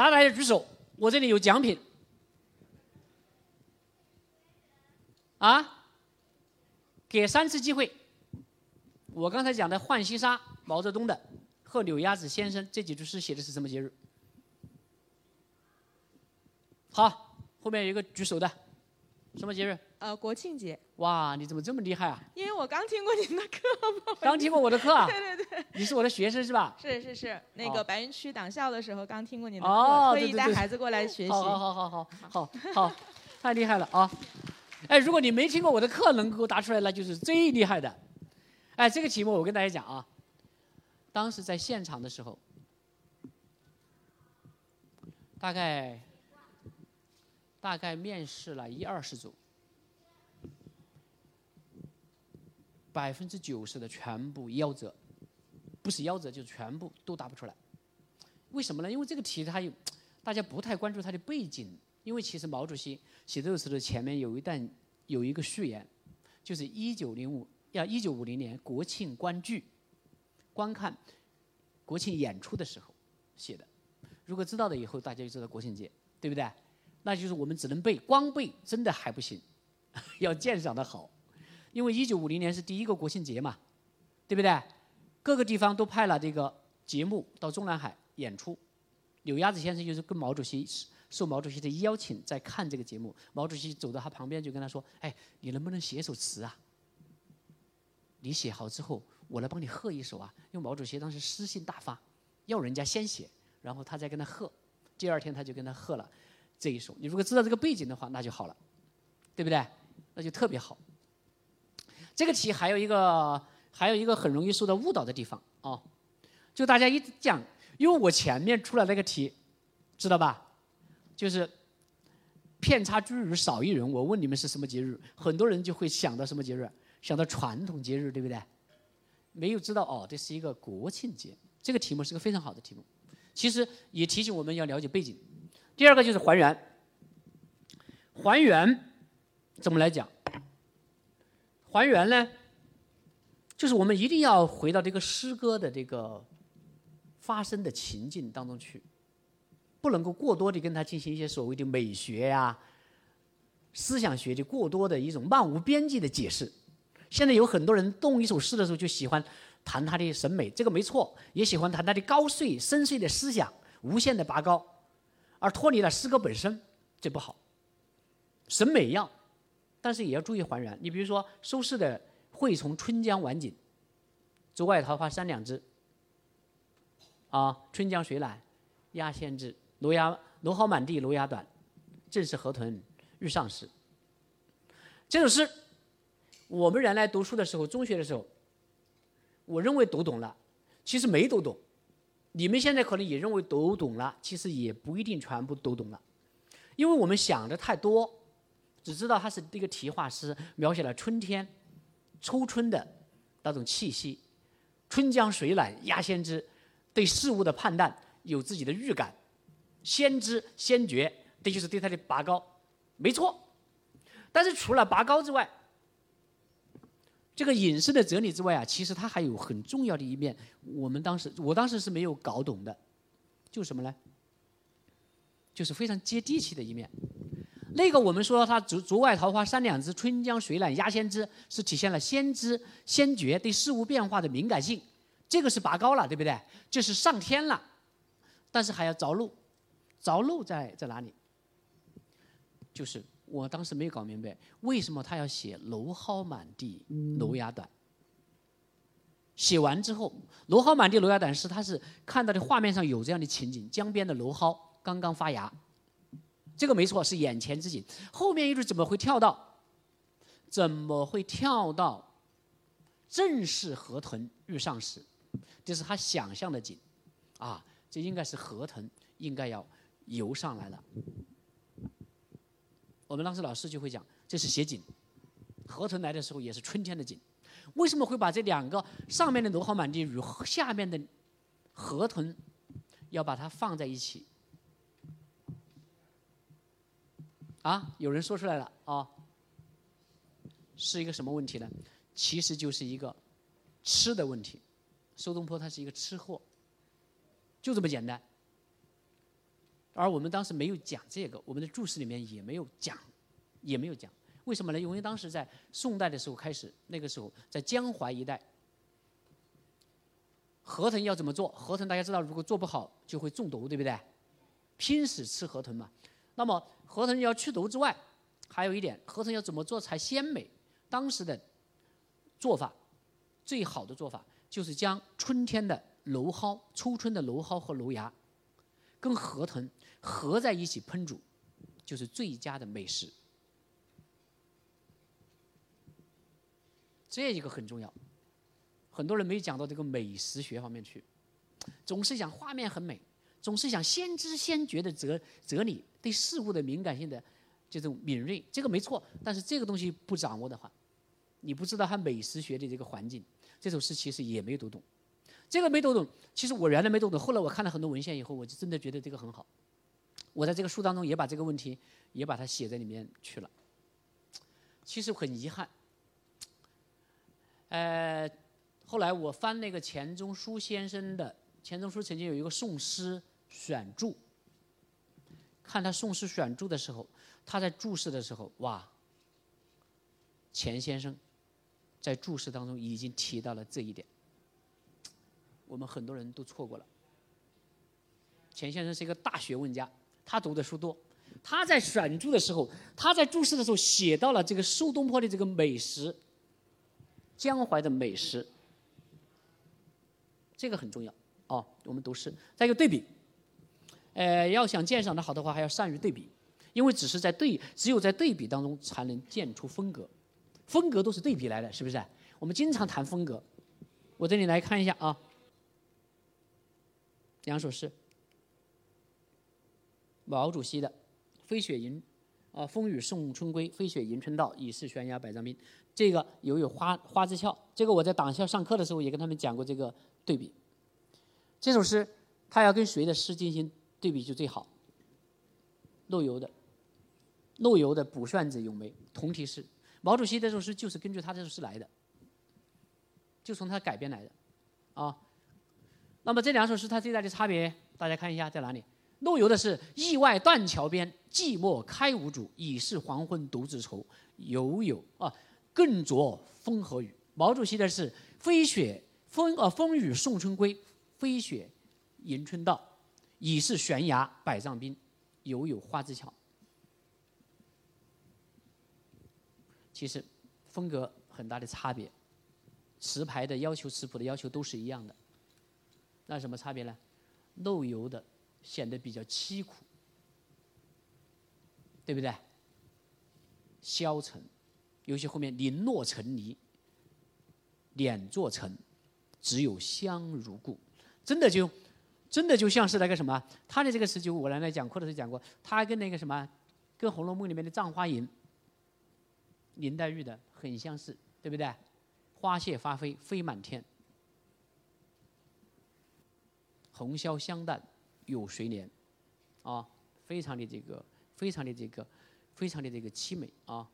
答对的举手，我这里有奖品。啊，给三次机会。我刚才讲的《浣溪沙》，毛泽东的和柳鸭子先生这几句诗写的是什么节日？好，后面有一个举手的，什么节日？呃，国庆节。哇，你怎么这么厉害啊？因为我刚听过您的课。刚听过我的课啊？对对对。你是我的学生是吧？是是是，那个白云区党校的时候刚听过您的课，特意带孩子过来学习。好好 好好好好，太厉害了啊！哎，如果你没听过我的课，能够答出来，那就是最厉害的。哎，这个题目我跟大家讲啊，当时在现场的时候，大概大概面试了一二十组，百分之九十的全部夭折，不是夭折就是全部都答不出来。为什么呢？因为这个题它有大家不太关注它的背景。因为其实毛主席写这首词的前面有一段有一个序言，就是一九零五要一九五零年国庆观剧，观看国庆演出的时候写的。如果知道了以后，大家就知道国庆节，对不对？那就是我们只能背，光背真的还不行，要鉴赏的好。因为一九五零年是第一个国庆节嘛，对不对？各个地方都派了这个节目到中南海演出，柳鸭子先生就是跟毛主席。受毛主席的邀请在看这个节目，毛主席走到他旁边就跟他说：“哎，你能不能写首词啊？你写好之后，我来帮你贺一首啊。”因为毛主席当时诗性大发，要人家先写，然后他再跟他贺。第二天他就跟他贺了这一首。你如果知道这个背景的话，那就好了，对不对？那就特别好。这个题还有一个还有一个很容易受到误导的地方哦，就大家一直讲，因为我前面出了那个题，知道吧？就是片差居日少一人，我问你们是什么节日，很多人就会想到什么节日，想到传统节日，对不对？没有知道哦，这是一个国庆节。这个题目是个非常好的题目，其实也提醒我们要了解背景。第二个就是还原，还原怎么来讲？还原呢，就是我们一定要回到这个诗歌的这个发生的情境当中去。不能够过多的跟他进行一些所谓的美学呀、思想学的过多的一种漫无边际的解释。现在有很多人动一首诗的时候就喜欢谈他的审美，这个没错，也喜欢谈他的高邃深邃的思想，无限的拔高，而脱离了诗歌本身，这不好。审美要，但是也要注意还原。你比如说苏轼的“惠从春江晚景，竹外桃花三两枝”，啊，春江水暖鸭先知。芦芽芦蒿满地芦芽短，正是河豚欲上时。这首诗，我们原来读书的时候，中学的时候，我认为读懂了，其实没读懂。你们现在可能也认为读懂了，其实也不一定全部读懂了，因为我们想的太多，只知道他是这个题画诗，描写了春天、初春的那种气息，春江水暖鸭先知，对事物的判断有自己的预感。先知先觉，这就是对他的拔高，没错。但是除了拔高之外，这个隐士的哲理之外啊，其实它还有很重要的一面。我们当时，我当时是没有搞懂的，就是什么呢？就是非常接地气的一面。那个我们说他竹竹外桃花三两枝，春江水暖鸭先知，是体现了先知先觉对事物变化的敏感性。这个是拔高了，对不对？这是上天了，但是还要着陆。着陆在在哪里？就是我当时没有搞明白，为什么他要写“芦蒿满地芦芽短”。写完之后，“芦蒿满地芦芽短”是他是看到的画面上有这样的情景：江边的芦蒿刚刚发芽，这个没错，是眼前之景。后面一句怎么会跳到？怎么会跳到？正是河豚欲上时，这是他想象的景，啊，这应该是河豚应该要。游上来了，我们当时老师就会讲，这是写景。河豚来的时候也是春天的景，为什么会把这两个上面的芦蒿满地与下面的河豚要把它放在一起？啊，有人说出来了啊，是一个什么问题呢？其实就是一个吃的问题。苏东坡他是一个吃货，就这么简单。而我们当时没有讲这个，我们的注释里面也没有讲，也没有讲。为什么呢？因为当时在宋代的时候开始，那个时候在江淮一带，河豚要怎么做？河豚大家知道，如果做不好就会中毒，对不对？拼死吃河豚嘛。那么河豚要去毒之外，还有一点，河豚要怎么做才鲜美？当时的做法，最好的做法就是将春天的蒌蒿、初春的蒌蒿和蒌芽，跟河豚合在一起烹煮，就是最佳的美食。这一个很重要，很多人没讲到这个美食学方面去，总是想画面很美，总是想先知先觉的哲哲理，对事物的敏感性的这种敏锐，这个没错。但是这个东西不掌握的话，你不知道它美食学的这个环境，这首诗其实也没读懂。这个没读懂，其实我原来没读懂，后来我看了很多文献以后，我就真的觉得这个很好。我在这个书当中也把这个问题也把它写在里面去了。其实很遗憾。呃，后来我翻那个钱钟书先生的，钱钟书曾经有一个宋诗选注，看他宋诗选注的时候，他在注释的时候，哇，钱先生在注释当中已经提到了这一点，我们很多人都错过了。钱先生是一个大学问家，他读的书多，他在选注的时候，他在注释的时候写到了这个苏东坡的这个美食。江淮的美食，这个很重要哦。我们读诗，再一个对比，呃，要想鉴赏的好的话，还要善于对比，因为只是在对，只有在对比当中才能见出风格，风格都是对比来的，是不是？我们经常谈风格，我这里来看一下啊，两首诗，毛主席的《飞雪迎》。啊，风雨送春归，飞雪迎春到，已是悬崖百丈冰。这个有有花花之俏，这个我在党校上课的时候也跟他们讲过这个对比。这首诗，他要跟谁的诗进行对比就最好。陆游的，陆游的《卜算子·咏梅》同题诗，毛主席这首诗就是根据他这首诗来的，就从他改编来的，啊。那么这两首诗它最大的差别，大家看一下在哪里？陆游的是“意外断桥边，寂寞开无主。已是黄昏独自愁，犹有啊更着风和雨。”毛主席的是“飞雪风啊风雨送春归，飞雪迎春到。已是悬崖百丈冰，犹有花枝俏。”其实风格很大的差别，词牌的要求、词谱的要求都是一样的。那什么差别呢？陆游的。显得比较凄苦，对不对？消沉，尤其后面零落成泥，脸作尘，只有香如故，真的就，真的就像是那个什么，他的这个词就我原来讲课的时候讲过，他跟那个什么，跟《红楼梦》里面的葬花吟，林黛玉的很相似，对不对？花谢花飞飞满天，红消香淡。有谁怜？啊，非常的这个，非常的这个，非常的这个凄美啊！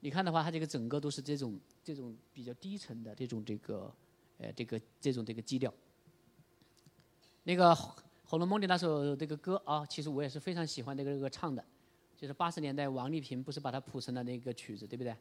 你看的话，它这个整个都是这种这种比较低沉的这种这个，呃，这个这种这个基调。那个《红楼梦》的那首这个歌啊，其实我也是非常喜欢那个这个唱的，就是八十年代王丽萍不是把它谱成了那个曲子，对不对？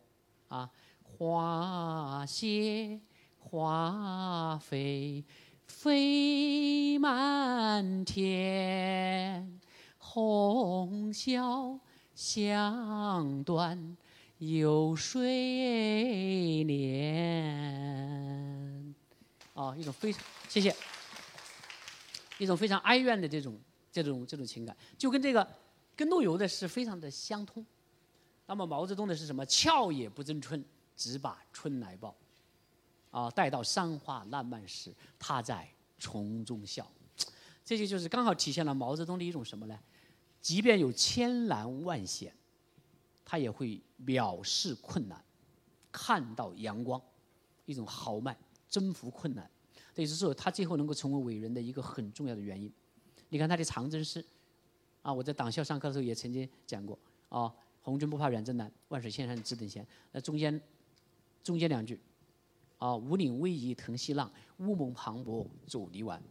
啊，花谢花飞。飞满天，红消香断，有谁怜？啊，一种非常谢谢，一种非常哀怨的这种这种这种情感，就跟这个跟陆游的是非常的相通。那么毛泽东的是什么？俏也不争春，只把春来报。啊，待到山花烂漫时，他在丛中笑。这些就是刚好体现了毛泽东的一种什么呢？即便有千难万险，他也会藐视困难，看到阳光，一种豪迈，征服困难。这也是说他最后能够成为伟人的一个很重要的原因。你看他的长征诗，啊，我在党校上课的时候也曾经讲过。啊，红军不怕远征难，万水千山只等闲。那中间，中间两句。啊，五岭逶迤腾细浪，乌蒙磅礴走泥丸。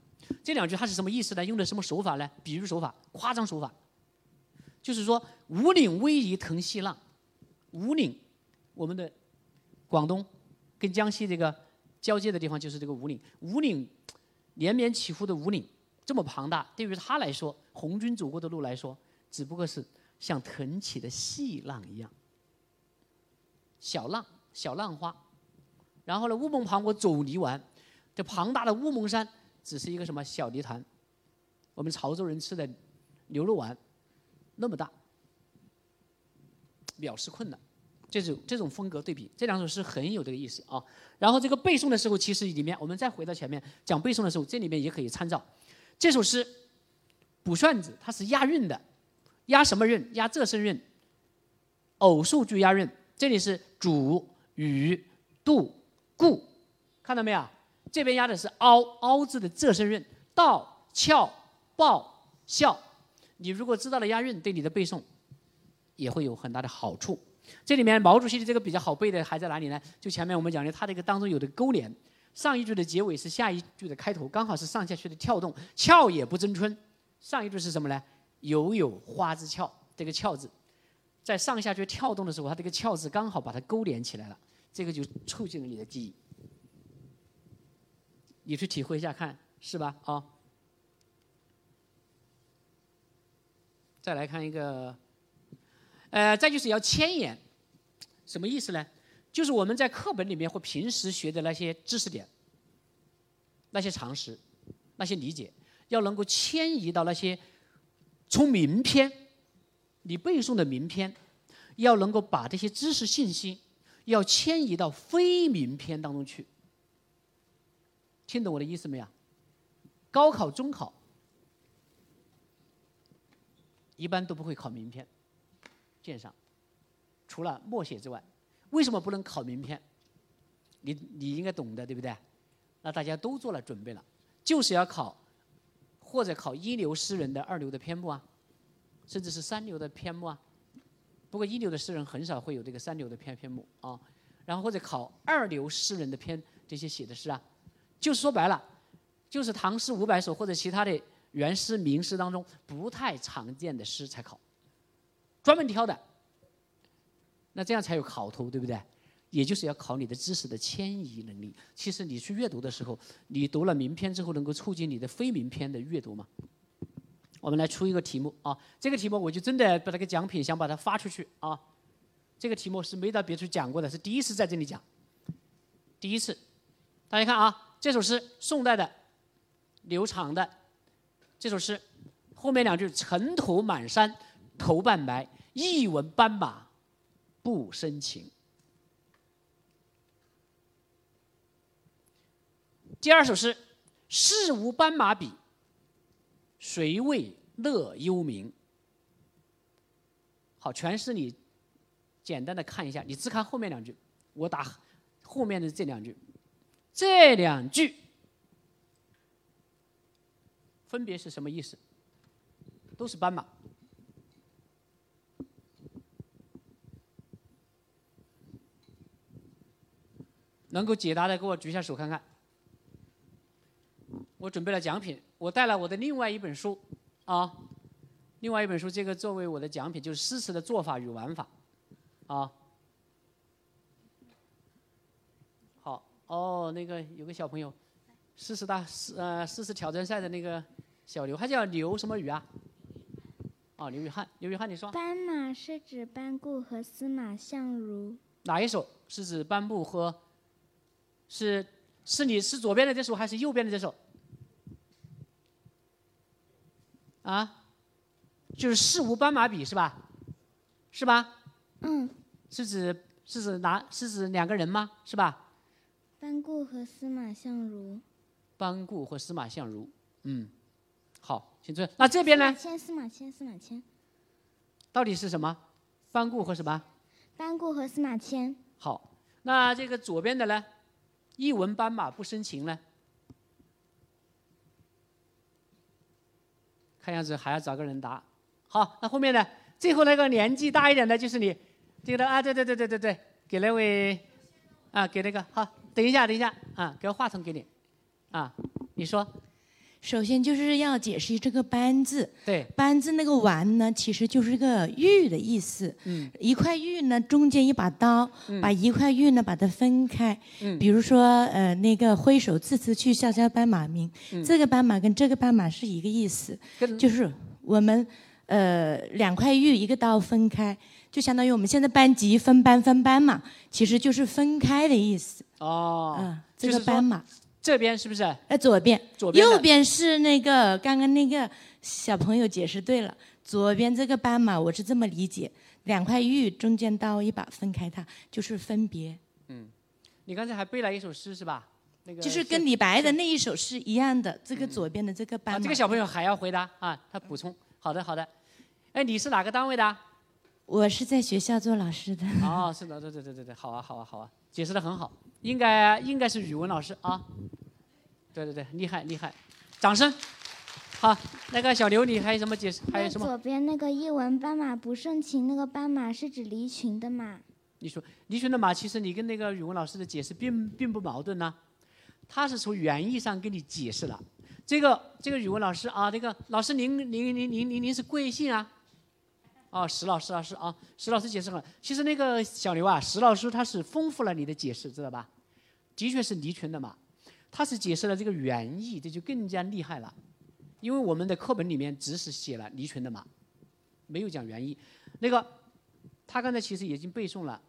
这两句它是什么意思呢？用的什么手法呢？比喻手法、夸张手法，就是说五岭逶迤腾细浪，五岭，我们的广东跟江西这个交界的地方就是这个五岭，五岭连绵起伏的五岭这么庞大，对于他来说，红军走过的路来说，只不过是像腾起的细浪一样，小浪、小浪花。然后呢，乌蒙磅礴走泥丸，这庞大的乌蒙山只是一个什么小泥团，我们潮州人吃的牛肉丸那么大，藐视困难，这种这种风格对比，这两首诗很有这个意思啊。然后这个背诵的时候，其实里面我们再回到前面讲背诵的时候，这里面也可以参照这首诗卜算子，它是押韵的，押什么韵？押仄声韵，偶数句押韵。这里是主与度。故，看到没有？这边押的是凹凹字的仄声韵，道翘报笑。你如果知道了押韵，对你的背诵也会有很大的好处。这里面毛主席的这个比较好背的还在哪里呢？就前面我们讲的，它这个当中有的勾连，上一句的结尾是下一句的开头，刚好是上下去的跳动。俏也不争春，上一句是什么呢？犹有花之俏，这个俏字，在上下句跳动的时候，它这个俏字刚好把它勾连起来了。这个就促进了你的记忆，你去体会一下看，是吧？啊，再来看一个，呃，再就是要牵眼，什么意思呢？就是我们在课本里面或平时学的那些知识点、那些常识、那些理解，要能够迁移到那些从名篇，你背诵的名篇，要能够把这些知识信息。要迁移到非名篇当中去，听懂我的意思没有？高考、中考一般都不会考名篇，鉴赏，除了默写之外，为什么不能考名篇？你你应该懂的，对不对？那大家都做了准备了，就是要考，或者考一流诗人的二流的篇目啊，甚至是三流的篇目啊。不过一流的诗人很少会有这个三流的篇篇目啊，然后或者考二流诗人的篇这些写的诗啊，就是说白了，就是唐诗五百首或者其他的原诗名诗当中不太常见的诗才考，专门挑的，那这样才有考头，对不对？也就是要考你的知识的迁移能力。其实你去阅读的时候，你读了名篇之后，能够促进你的非名篇的阅读吗？我们来出一个题目啊，这个题目我就真的把那个奖品想把它发出去啊。这个题目是没到别处讲过的，是第一次在这里讲。第一次，大家看啊，这首诗宋代的，刘长的这首诗，后面两句“尘土满山头半白，一闻斑马不生情”。第二首诗“世无斑马比”。谁为乐幽冥？好，全是你简单的看一下，你只看后面两句，我打后面的这两句，这两句分别是什么意思？都是斑马，能够解答的给我举下手看看。我准备了奖品。我带了我的另外一本书，啊，另外一本书，这个作为我的奖品，就是诗词的做法与玩法，啊，好，哦，那个有个小朋友，诗词大诗呃诗词挑战赛的那个小刘，他叫刘什么宇啊？哦，刘宇汉，刘宇汉，你说。斑马是指班固和司马相如。哪一首是指班固和？是是你是左边的这首还是右边的这首？啊，就是事无斑马比是吧？是吧？嗯。是指是指哪？是指两个人吗？是吧？班固和司马相如。班固和司马相如，嗯，好，请坐。那这边呢？司马迁，司马迁，司马迁。到底是什么？班固和什么？班固和司马迁。好，那这个左边的呢？一闻斑马不生情呢？看样子还要找个人答，好，那后面呢？最后那个年纪大一点的，就是你，这个啊，对对对对对对，给那位，啊，给那个，好，等一下，等一下，啊，给个话筒给你，啊，你说，首先就是要解释这个“班”字，对，班字那个“丸”呢，其实就是个玉的意思。嗯，一块玉呢，中间一把刀，把一块玉呢把它分开。嗯。比如说，呃，那个挥手自兹去，萧萧斑马鸣，这个斑马跟这个斑马是一个意思，就是我们呃两块玉一个刀分开，就相当于我们现在班级分班分班嘛，其实就是分开的意思。哦，嗯，这个斑马，这边是不是？哎，左边，左边右边是那个刚刚那个小朋友解释对了，左边这个斑马我是这么理解，两块玉中间刀一把分开它，就是分别，嗯你刚才还背了一首诗是吧？那个就是跟李白的那一首诗一样的。这个左边的这个斑这个小朋友还要回答啊，他补充。好的，好的。哎，你是哪个单位的啊？我是在学校做老师的。哦，是的，对对对对对，好啊，好啊，好啊，解释的很好，应该应该是语文老师啊。对对对，厉害厉害，掌声。好，那个小刘，你还有什么解释？还有什么？左边那个一文斑马不胜情，那个斑马是指离群的马。你说离群的马，其实你跟那个语文老师的解释并并不矛盾呢、他是从原意上给你解释了。这个这个语文老师啊，这个老师您您您您您您是贵姓啊？哦，石老师老师啊，石老师解释了。其实那个小刘啊，石老师他是丰富了你的解释，知道吧？的确是离群的马，他是解释了这个原意，这就更加厉害了。因为我们的课本里面只是写了离群的马，没有讲原意。那个他刚才其实已经背诵了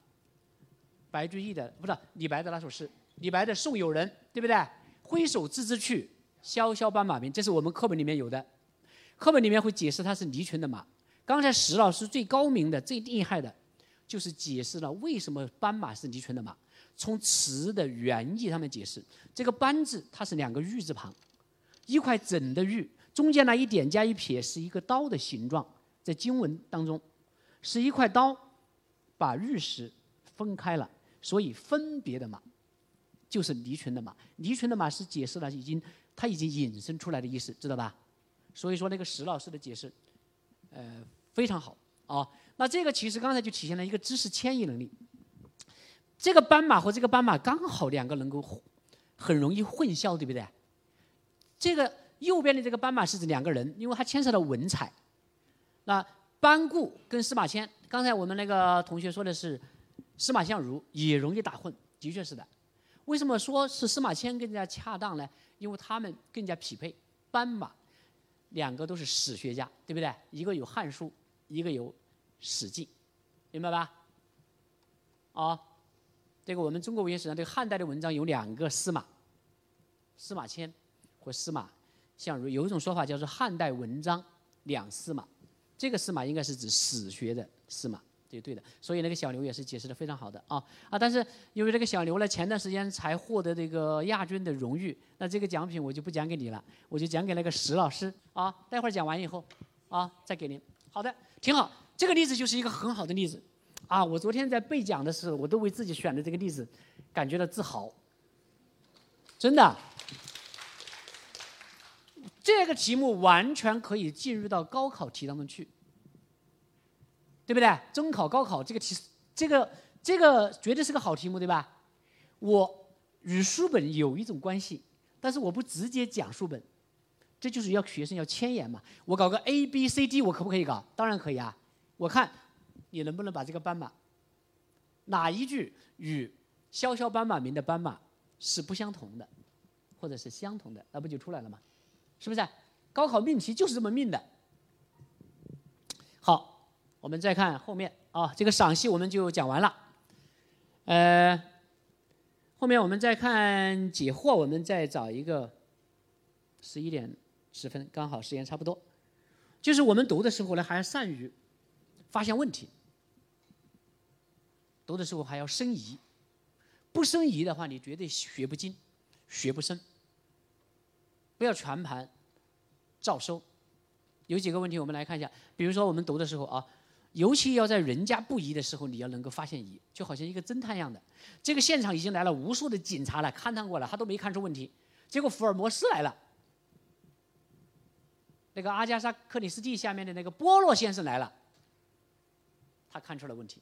白居易的，不是李白的那首诗，李白的《送友人》，对不对？挥手自之去，萧萧斑马鸣，这是我们课本里面有的。课本里面会解释它是离群的马。刚才石老师最高明的、最厉害的，就是解释了为什么斑马是离群的马。从词的原意上面解释，这个“斑”字它是两个玉字旁，一块整的玉，中间呢一点加一撇是一个刀的形状，在经文当中是一块刀把玉石分开了，所以分别的马就是离群的马。离群的马是解释了已经它已经引申出来的意思，知道吧？所以说那个石老师的解释，呃，非常好啊。那这个其实刚才就体现了一个知识迁移能力。这个斑马和这个斑马刚好两个能够很容易混淆，对不对？这个右边的这个斑马是指两个人，因为它牵涉到文采。那班固跟司马迁，刚才我们那个同学说的是司马相如，也容易打混，的确是的。为什么说是司马迁更加恰当呢？因为他们更加匹配。斑马两个都是史学家，对不对？一个有《汉书》，一个有《史记》，明白吧？啊，这个我们中国文学史上这个汉代的文章有两个司马，司马迁和司马相如。有一种说法叫做汉代文章两司马，这个司马应该是指史学的司马，这对的。所以那个小刘也是解释的非常好的啊啊！但是因为这个小刘呢，前段时间才获得这个亚军的荣誉，那这个奖品我就不讲给你了，我就讲给那个石老师啊。待会儿讲完以后啊，再给您。好的，挺好。这个例子就是一个很好的例子啊！我昨天在备讲的时候，我都为自己选的这个例子感觉到自豪，真的。这个题目完全可以进入到高考题当中去，对不对？中考、高考这个题，这个这个绝对是个好题目，对吧？我与书本有一种关系，但是我不直接讲书本，这就是要学生要迁延嘛。我搞个 A B C D，我可不可以搞？当然可以啊。我看你能不能把这个斑马哪一句与“萧萧斑马鸣”的斑马是不相同的，或者是相同的，那不就出来了吗？是不是？高考命题就是这么命的。好，我们再看后面啊，这个赏析我们就讲完了。呃，后面我们再看解惑，我们再找一个十一点十分，刚好时间差不多。就是我们读的时候呢，还要善于发现问题，读的时候还要生疑，不生疑的话，你绝对学不精，学不深。不要全盘照收。有几个问题我们来看一下，比如说我们读的时候啊，尤其要在人家不疑的时候，你要能够发现疑，就好像一个侦探一样的。这个现场已经来了无数的警察了，勘探过了，他都没看出问题，结果福尔摩斯来了，那个阿加莎·克里斯蒂下面的那个波洛先生来了，他看出了问题，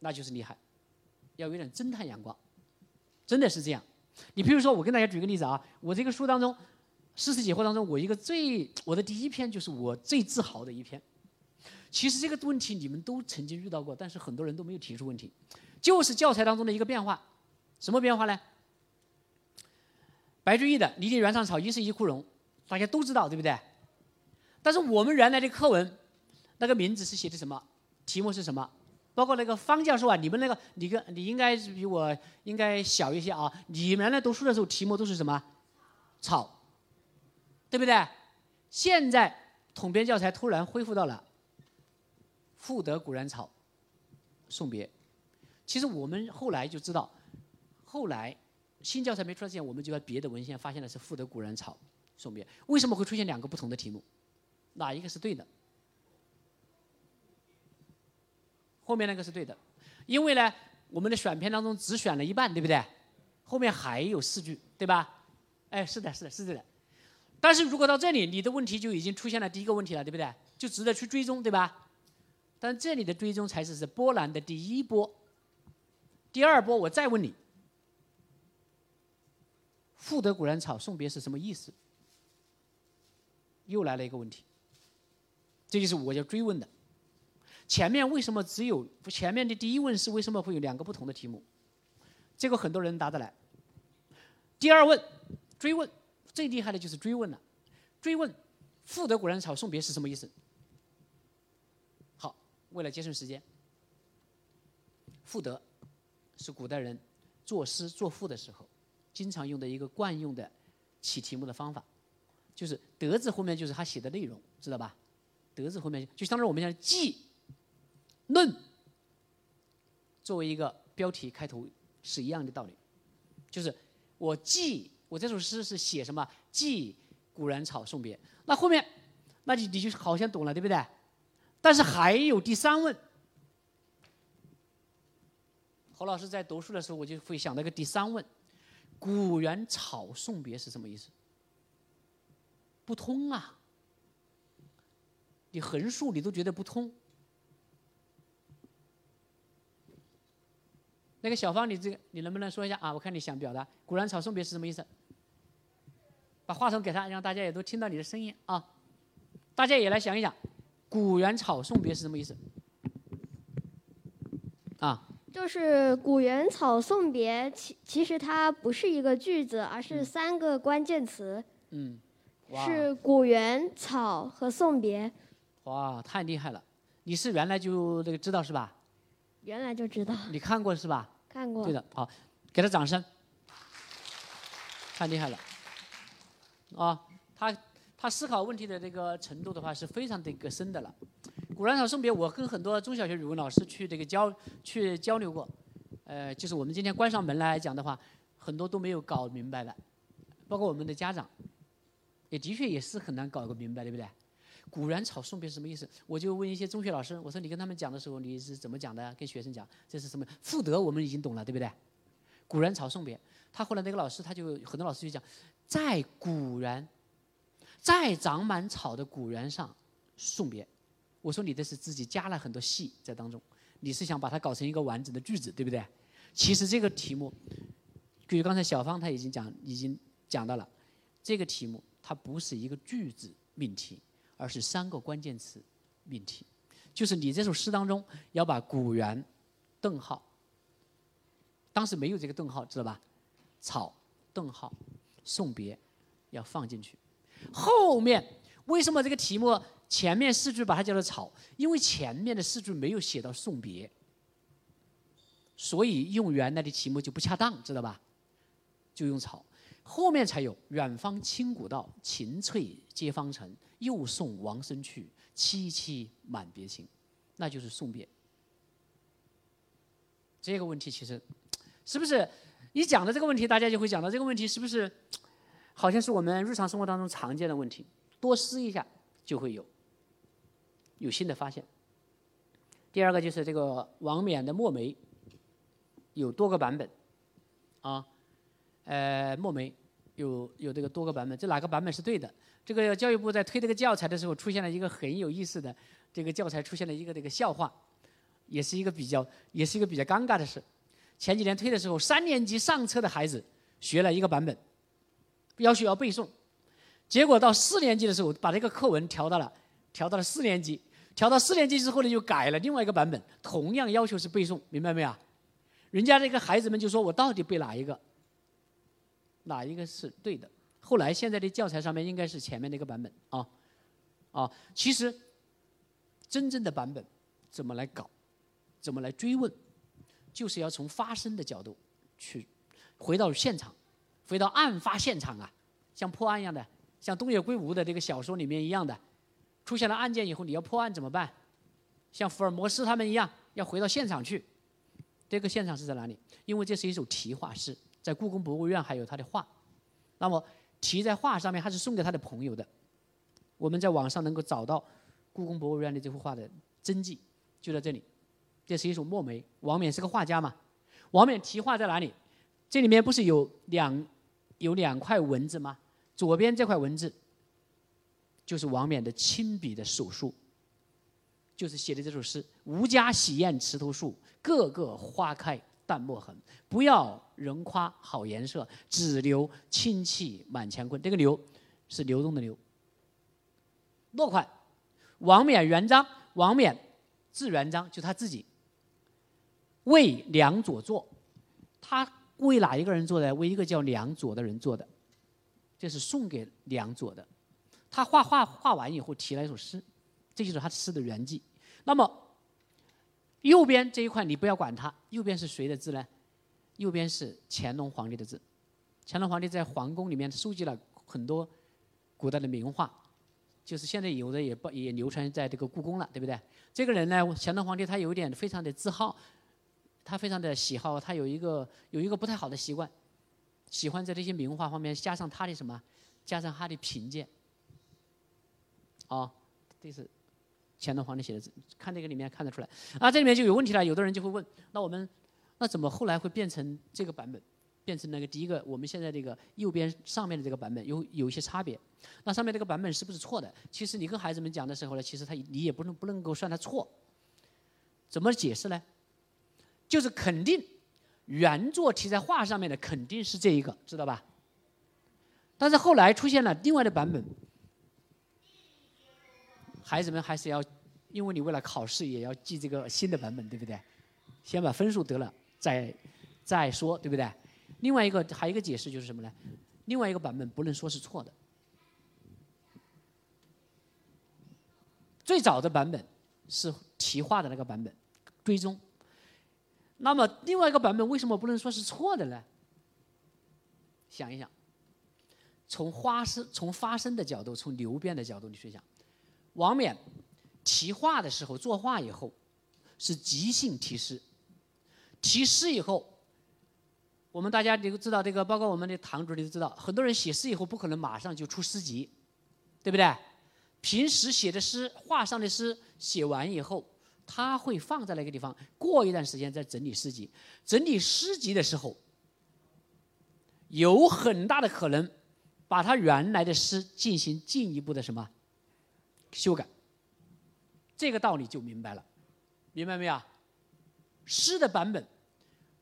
那就是厉害，要有点侦探眼光，真的是这样。你比如说，我跟大家举个例子啊，我这个书当中。诗词解惑当中，我一个最我的第一篇就是我最自豪的一篇。其实这个问题你们都曾经遇到过，但是很多人都没有提出问题，就是教材当中的一个变化。什么变化呢？白居易的“离离原上草，一岁一枯荣”，大家都知道，对不对？但是我们原来的课文，那个名字是写的什么？题目是什么？包括那个方教授啊，你们那个你跟你应该比我应该小一些啊。你原来读书的时候，题目都是什么？草，对不对？现在统编教材突然恢复到了“赋得古原草，送别”。其实我们后来就知道，后来新教材没出来之前，我们就在别的文献发现的是“赋得古原草，送别”。为什么会出现两个不同的题目？哪一个是对的？后面那个是对的，因为呢，我们的选片当中只选了一半，对不对？后面还有四句，对吧？哎，是的，是的，是对的。但是如果到这里，你的问题就已经出现了第一个问题了，对不对？就值得去追踪，对吧？但这里的追踪才是是波兰的第一波。第二波，我再问你：“赋得古然草，送别”是什么意思？又来了一个问题。这就是我要追问的。前面为什么只有前面的第一问是为什么会有两个不同的题目？这个很多人答得来。第二问，追问最厉害的就是追问了。追问“赋得古人草，送别”是什么意思？好，为了节省时间，“赋得”是古代人作诗作赋的时候经常用的一个惯用的起题目的方法，就是“得”字后面就是他写的内容，知道吧？德字后面就相当于我们讲记论作为一个标题开头是一样的道理，就是我记我这首诗是写什么？记古然草送别。那后面，那你你就好像懂了，对不对？但是还有第三问，侯老师在读书的时候，我就会想到一个第三问：古原草送别是什么意思？不通啊！你横竖你都觉得不通。那个小芳，你这个你能不能说一下啊？我看你想表达“古兰草送别”是什么意思？把话筒给他，让大家也都听到你的声音啊！大家也来想一想，“古原草送别”是什么意思？啊？就是“古原草送别”，其其实它不是一个句子，而是三个关键词。嗯。是古原草和送别。哇，太厉害了！你是原来就这个知道是吧？原来就知道。你看过是吧？看过。对的，好，给他掌声。太厉害了。啊，他他思考问题的这个程度的话是非常的一个深的了。古兰草送别，我跟很多中小学语文老师去这个交去交流过，呃，就是我们今天关上门来讲的话，很多都没有搞明白的，包括我们的家长，也的确也是很难搞个明白，对不对？古然草送别是什么意思？我就问一些中学老师，我说你跟他们讲的时候你是怎么讲的？跟学生讲这是什么？赋得我们已经懂了，对不对？古然草送别，他后来那个老师他就很多老师就讲，在古然，在长满草的古原上送别。我说你这是自己加了很多戏在当中，你是想把它搞成一个完整的句子，对不对？其实这个题目，据刚才小芳他已经讲已经讲到了，这个题目它不是一个句子命题。而是三个关键词命题，就是你这首诗当中要把古原顿号，当时没有这个顿号，知道吧？草顿号送别要放进去。后面为什么这个题目前面四句把它叫做草？因为前面的四句没有写到送别，所以用原来的题目就不恰当，知道吧？就用草。后面才有远方清古道，晴翠接芳城。又送王孙去，萋萋满别情，那就是送别。这个问题其实，是不是一讲的这个问题，大家就会讲到这个问题是不是，好像是我们日常生活当中常见的问题？多思一下就会有有新的发现。第二个就是这个王冕的墨梅，有多个版本，啊，呃，墨梅有有这个多个版本，这哪个版本是对的？这个教育部在推这个教材的时候，出现了一个很有意思的，这个教材出现了一个这个笑话，也是一个比较，也是一个比较尴尬的事。前几年推的时候，三年级上册的孩子学了一个版本，要求要背诵，结果到四年级的时候，把这个课文调到了调到了四年级，调到四年级之后呢，就改了另外一个版本，同样要求是背诵，明白没有？人家这个孩子们就说我到底背哪一个？哪一个是对的？后来现在的教材上面应该是前面那个版本啊，啊，其实真正的版本怎么来搞，怎么来追问，就是要从发生的角度去回到现场，回到案发现场啊，像破案一样的，像东野圭吾的这个小说里面一样的，出现了案件以后你要破案怎么办？像福尔摩斯他们一样，要回到现场去。这个现场是在哪里？因为这是一首题画诗，在故宫博物院还有他的画。那么题在画上面，他是送给他的朋友的。我们在网上能够找到故宫博物院的这幅画的真迹，就在这里。这是一首墨梅，王冕是个画家嘛。王冕题画在哪里？这里面不是有两有两块文字吗？左边这块文字就是王冕的亲笔的手书，就是写的这首诗：“吾家洗砚池头树。”个个花开淡墨痕，不要人夸好颜色，只留清气满乾坤。这个“流”是流动的“流”。落款：王冕元璋。王冕字元璋，就他自己。为梁左做，他为哪一个人做的？为一个叫梁左的人做的。这是送给梁左的。他画画画完以后，提了一首诗，这就是他诗的原迹。那么。右边这一块你不要管它，右边是谁的字呢？右边是乾隆皇帝的字。乾隆皇帝在皇宫里面收集了很多古代的名画，就是现在有的也不也流传在这个故宫了，对不对？这个人呢，乾隆皇帝他有一点非常的自豪，他非常的喜好，他有一个有一个不太好的习惯，喜欢在这些名画方面加上他的什么，加上他的评鉴。哦，这是。乾隆皇帝写的字，看这个里面看得出来。啊，这里面就有问题了。有的人就会问：那我们，那怎么后来会变成这个版本，变成那个第一个？我们现在这个右边上面的这个版本有有一些差别。那上面这个版本是不是错的？其实你跟孩子们讲的时候呢，其实他你也不能不能够算他错。怎么解释呢？就是肯定原作题在画上面的肯定是这一个，知道吧？但是后来出现了另外的版本。孩子们还是要，因为你为了考试也要记这个新的版本，对不对？先把分数得了，再再说，对不对？另外一个还有一个解释就是什么呢？另外一个版本不能说是错的。最早的版本是题画的那个版本，追踪。那么另外一个版本为什么不能说是错的呢？想一想，从发生从发生的角度，从流变的角度你去想。王冕题画的时候，作画以后是即兴题诗。题诗以后，我们大家都知道这个，包括我们的堂主，你都知道，很多人写诗以后不可能马上就出诗集，对不对？平时写的诗、画上的诗写完以后，他会放在那个地方，过一段时间再整理诗集。整理诗集的时候，有很大的可能把他原来的诗进行进一步的什么？修改，这个道理就明白了，明白没有？诗的版本，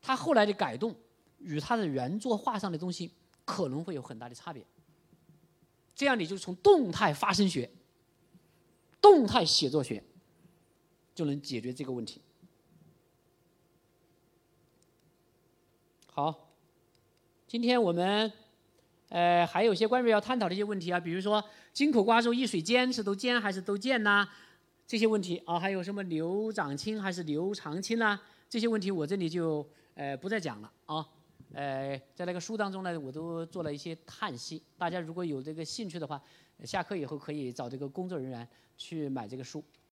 它后来的改动与它的原作画上的东西可能会有很大的差别。这样你就从动态发声学、动态写作学就能解决这个问题。好，今天我们呃还有些关于要探讨的一些问题啊，比如说。金口瓜洲一水间是都尖还是都尖呐？这些问题啊，还有什么刘长卿还是刘长卿呐？这些问题我这里就呃不再讲了啊。呃，在那个书当中呢，我都做了一些叹息。大家如果有这个兴趣的话，下课以后可以找这个工作人员去买这个书。